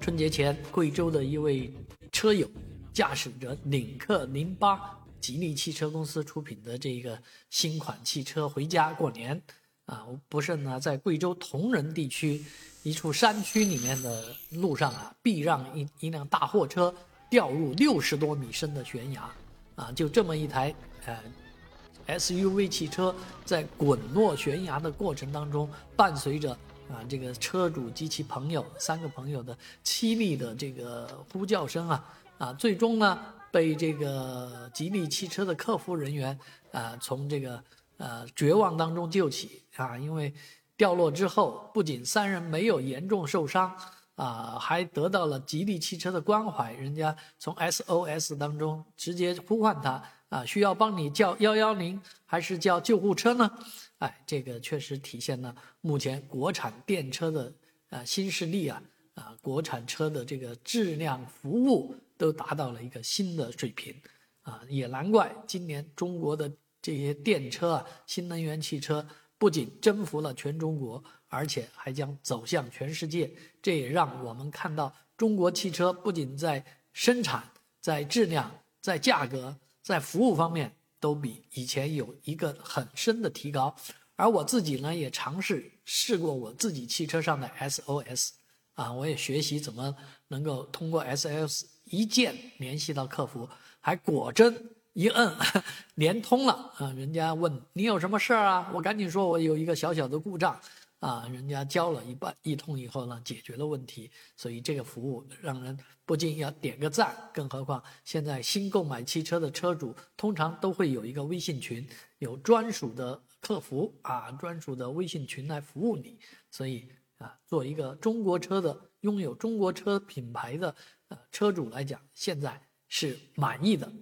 春节前，贵州的一位车友驾驶着领克零八，吉利汽车公司出品的这个新款汽车回家过年，啊，不慎呢，在贵州铜仁地区一处山区里面的路上啊，避让一一辆大货车掉入六十多米深的悬崖，啊，就这么一台呃 SUV 汽车在滚落悬崖的过程当中，伴随着。啊，这个车主及其朋友三个朋友的凄厉的这个呼叫声啊，啊，最终呢被这个吉利汽车的客服人员啊从这个呃绝望当中救起啊，因为掉落之后，不仅三人没有严重受伤啊，还得到了吉利汽车的关怀，人家从 SOS 当中直接呼唤他啊，需要帮你叫幺幺零还是叫救护车呢？哎，这个确实体现了目前国产电车的啊新势力啊啊，国产车的这个质量服务都达到了一个新的水平啊，也难怪今年中国的这些电车啊，新能源汽车不仅征服了全中国，而且还将走向全世界。这也让我们看到中国汽车不仅在生产、在质量、在价格、在服务方面。都比以前有一个很深的提高，而我自己呢也尝试试过我自己汽车上的 SOS，啊，我也学习怎么能够通过 SOS 一键联系到客服，还果真一摁连通了啊！人家问你有什么事儿啊？我赶紧说我有一个小小的故障。啊，人家交了一半一通以后呢，解决了问题，所以这个服务让人不禁要点个赞。更何况现在新购买汽车的车主通常都会有一个微信群，有专属的客服啊，专属的微信群来服务你。所以啊，做一个中国车的拥有中国车品牌的呃车主来讲，现在是满意的。